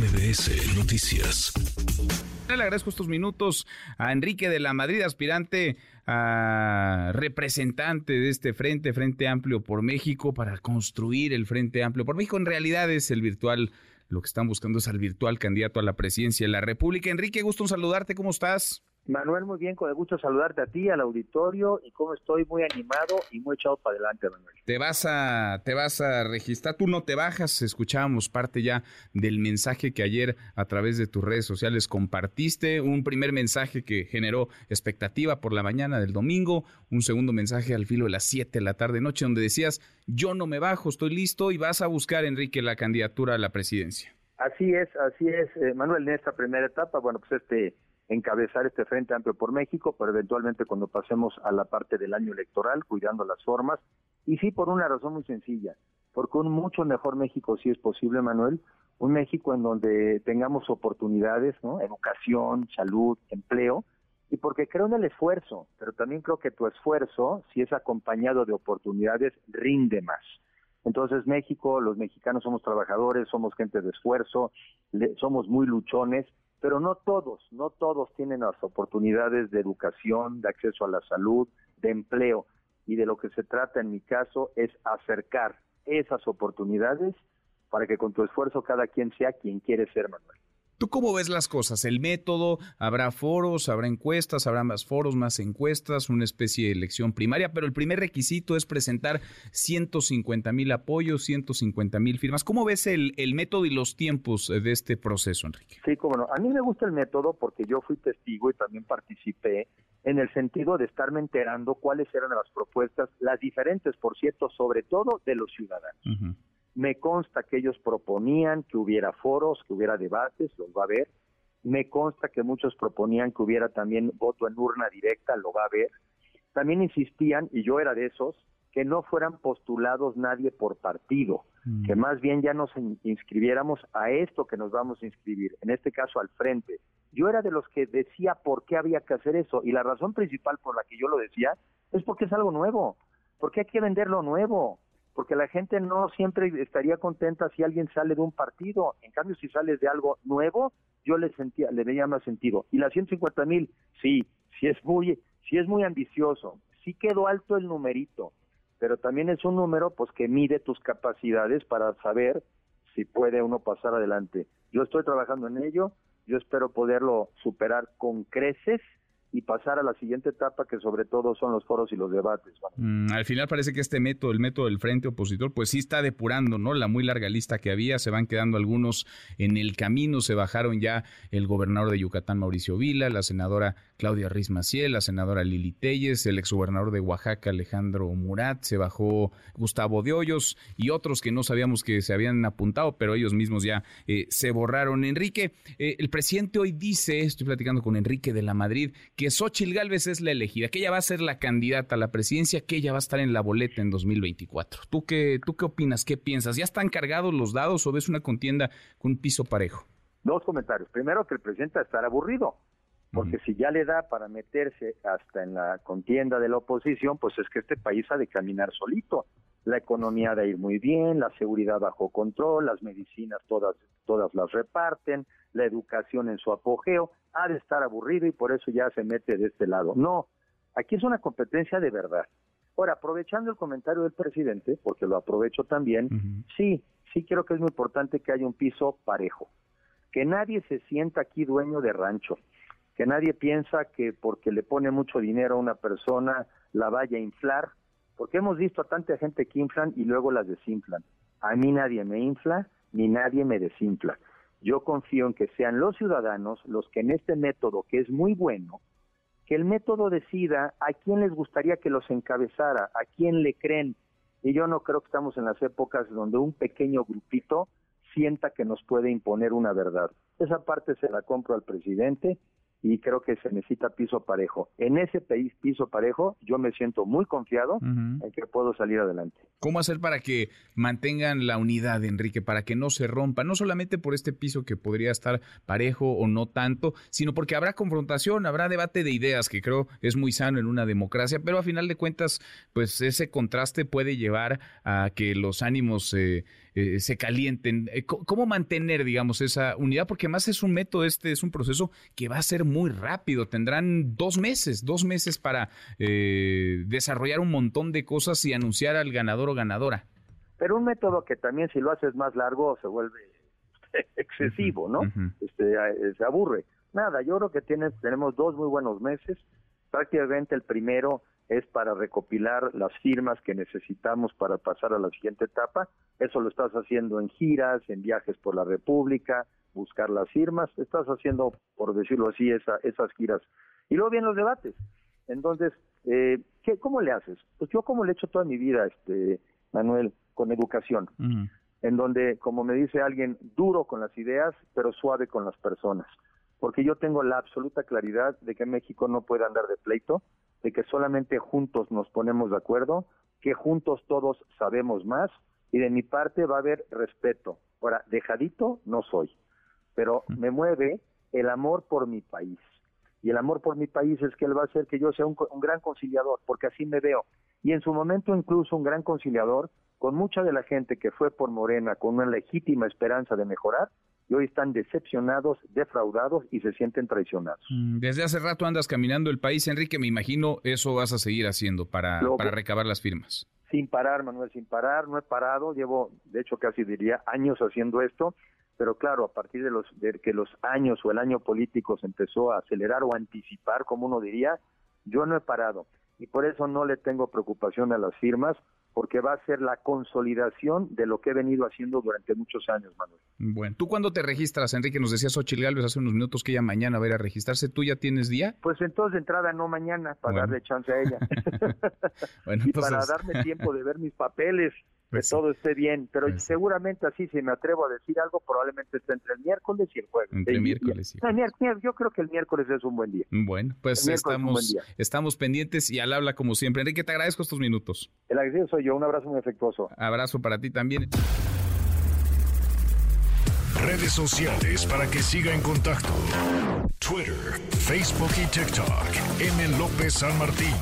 MBS Noticias. Le agradezco estos minutos a Enrique de la Madrid, aspirante a representante de este Frente, Frente Amplio por México, para construir el Frente Amplio por México. En realidad es el virtual, lo que están buscando es al virtual candidato a la presidencia de la República. Enrique, gusto en saludarte, ¿cómo estás? Manuel, muy bien, con el gusto saludarte a ti, al auditorio, y cómo estoy muy animado y muy echado para adelante, Manuel. Te vas a, te vas a registrar, tú no te bajas, escuchábamos parte ya del mensaje que ayer a través de tus redes sociales compartiste, un primer mensaje que generó expectativa por la mañana del domingo, un segundo mensaje al filo de las 7 de la tarde noche, donde decías, yo no me bajo, estoy listo, y vas a buscar, Enrique, la candidatura a la presidencia. Así es, así es, eh, Manuel, en esta primera etapa, bueno, pues este encabezar este Frente Amplio por México, pero eventualmente cuando pasemos a la parte del año electoral, cuidando las formas, y sí por una razón muy sencilla, porque un mucho mejor México sí es posible, Manuel, un México en donde tengamos oportunidades, ¿no? Educación, salud, empleo, y porque creo en el esfuerzo, pero también creo que tu esfuerzo, si es acompañado de oportunidades, rinde más. Entonces México, los mexicanos somos trabajadores, somos gente de esfuerzo, somos muy luchones, pero no todos, no todos tienen las oportunidades de educación, de acceso a la salud, de empleo. Y de lo que se trata en mi caso es acercar esas oportunidades para que con tu esfuerzo cada quien sea quien quiere ser, Manuel. ¿Tú cómo ves las cosas? ¿El método? ¿Habrá foros? ¿Habrá encuestas? ¿Habrá más foros, más encuestas? Una especie de elección primaria, pero el primer requisito es presentar 150 mil apoyos, 150 mil firmas. ¿Cómo ves el, el, método y los tiempos de este proceso, Enrique? Sí, cómo no. A mí me gusta el método porque yo fui testigo y también participé en el sentido de estarme enterando cuáles eran las propuestas, las diferentes, por cierto, sobre todo de los ciudadanos. Me consta que ellos proponían que hubiera foros, que hubiera debates, los va a ver. Me consta que muchos proponían que hubiera también voto en urna directa, lo va a ver. También insistían, y yo era de esos, que no fueran postulados nadie por partido, mm. que más bien ya nos inscribiéramos a esto que nos vamos a inscribir, en este caso al frente. Yo era de los que decía por qué había que hacer eso, y la razón principal por la que yo lo decía es porque es algo nuevo, porque hay que vender lo nuevo porque la gente no siempre estaría contenta si alguien sale de un partido. En cambio, si sales de algo nuevo, yo le sentía, le veía más sentido. Y las 150 mil, sí, sí es muy, sí es muy ambicioso, sí quedó alto el numerito, pero también es un número, pues que mide tus capacidades para saber si puede uno pasar adelante. Yo estoy trabajando en ello, yo espero poderlo superar con creces y pasar a la siguiente etapa que sobre todo son los foros y los debates. Mm, al final parece que este método, el método del frente opositor, pues sí está depurando, ¿no? La muy larga lista que había, se van quedando algunos en el camino, se bajaron ya el gobernador de Yucatán, Mauricio Vila, la senadora Claudia Riz Maciel, la senadora Lili Telles, el exgobernador de Oaxaca, Alejandro Murat, se bajó Gustavo de Hoyos y otros que no sabíamos que se habían apuntado, pero ellos mismos ya eh, se borraron. Enrique, eh, el presidente hoy dice, estoy platicando con Enrique de la Madrid, que Xochil Gálvez es la elegida, que ella va a ser la candidata a la presidencia, que ella va a estar en la boleta en 2024. ¿Tú qué, tú qué opinas? ¿Qué piensas? ¿Ya están cargados los dados o ves una contienda con un piso parejo? Dos comentarios. Primero, que el presidente va a estar aburrido, porque si ya le da para meterse hasta en la contienda de la oposición, pues es que este país ha de caminar solito. La economía ha de ir muy bien, la seguridad bajo control, las medicinas todas, todas las reparten, la educación en su apogeo, ha de estar aburrido y por eso ya se mete de este lado. No, aquí es una competencia de verdad. Ahora, aprovechando el comentario del presidente, porque lo aprovecho también, sí, sí creo que es muy importante que haya un piso parejo, que nadie se sienta aquí dueño de rancho, que nadie piensa que porque le pone mucho dinero a una persona la vaya a inflar, porque hemos visto a tanta gente que inflan y luego las desinflan. A mí nadie me infla ni nadie me desinfla. Yo confío en que sean los ciudadanos los que en este método, que es muy bueno, que el método decida a quién les gustaría que los encabezara, a quién le creen. Y yo no creo que estamos en las épocas donde un pequeño grupito sienta que nos puede imponer una verdad. Esa parte se la compro al presidente y creo que se necesita piso parejo. En ese país piso parejo yo me siento muy confiado en que puedo salir adelante. ¿Cómo hacer para que mantengan la unidad, Enrique, para que no se rompa, no solamente por este piso que podría estar parejo o no tanto, sino porque habrá confrontación, habrá debate de ideas que creo es muy sano en una democracia, pero a final de cuentas, pues ese contraste puede llevar a que los ánimos eh, se calienten. Eh, ¿Cómo mantener, digamos, esa unidad? Porque más es un método, este es un proceso que va a ser muy rápido. Tendrán dos meses, dos meses para desarrollar un montón de cosas y anunciar al ganador o ganadora. Pero un método que también si lo haces más largo se vuelve excesivo, ¿no? este, se aburre. Nada, yo creo que tienes, tenemos dos muy buenos meses. Prácticamente el primero es para recopilar las firmas que necesitamos para pasar a la siguiente etapa. Eso lo estás haciendo en giras, en viajes por la República, buscar las firmas. Estás haciendo, por decirlo así, esa, esas giras. Y luego vienen los debates. Entonces, eh, ¿qué, ¿cómo le haces? Pues yo como le he hecho toda mi vida, este Manuel, con educación. En donde, como me dice alguien, duro con las ideas, pero suave con las personas porque yo tengo la absoluta claridad de que México no puede andar de pleito, de que solamente juntos nos ponemos de acuerdo, que juntos todos sabemos más y de mi parte va a haber respeto. Ahora, dejadito no soy, pero me mueve el amor por mi país. Y el amor por mi país es que él va a hacer que yo sea un, un gran conciliador, porque así me veo. Y en su momento incluso un gran conciliador con mucha de la gente que fue por Morena con una legítima esperanza de mejorar, y hoy están decepcionados, defraudados y se sienten traicionados. Mm, desde hace rato andas caminando el país, Enrique, me imagino eso vas a seguir haciendo para, para recabar las firmas. Sin parar, Manuel, sin parar, no he parado, llevo, de hecho, casi diría años haciendo esto, pero claro, a partir de, los, de que los años o el año político se empezó a acelerar o anticipar, como uno diría, yo no he parado y por eso no le tengo preocupación a las firmas, porque va a ser la consolidación de lo que he venido haciendo durante muchos años, Manuel. Bueno, ¿tú cuándo te registras, Enrique? Nos decía Xochitl Gálvez hace unos minutos que ella mañana va a ir a registrarse. ¿Tú ya tienes día? Pues entonces de entrada no mañana, para darle chance a ella. bueno, y para darme tiempo de ver mis papeles, que pues todo esté bien. Pero pues seguramente así, si me atrevo a decir algo, probablemente esté entre el miércoles y el jueves. Entre el miércoles y el Yo creo que el miércoles es un buen día. Bueno, pues estamos, estamos pendientes y al habla como siempre. Enrique, te agradezco estos minutos. El agradecido soy yo. Un abrazo muy afectuoso. Abrazo para ti también. Redes sociales para que siga en contacto: Twitter, Facebook y TikTok. M. López San Martín.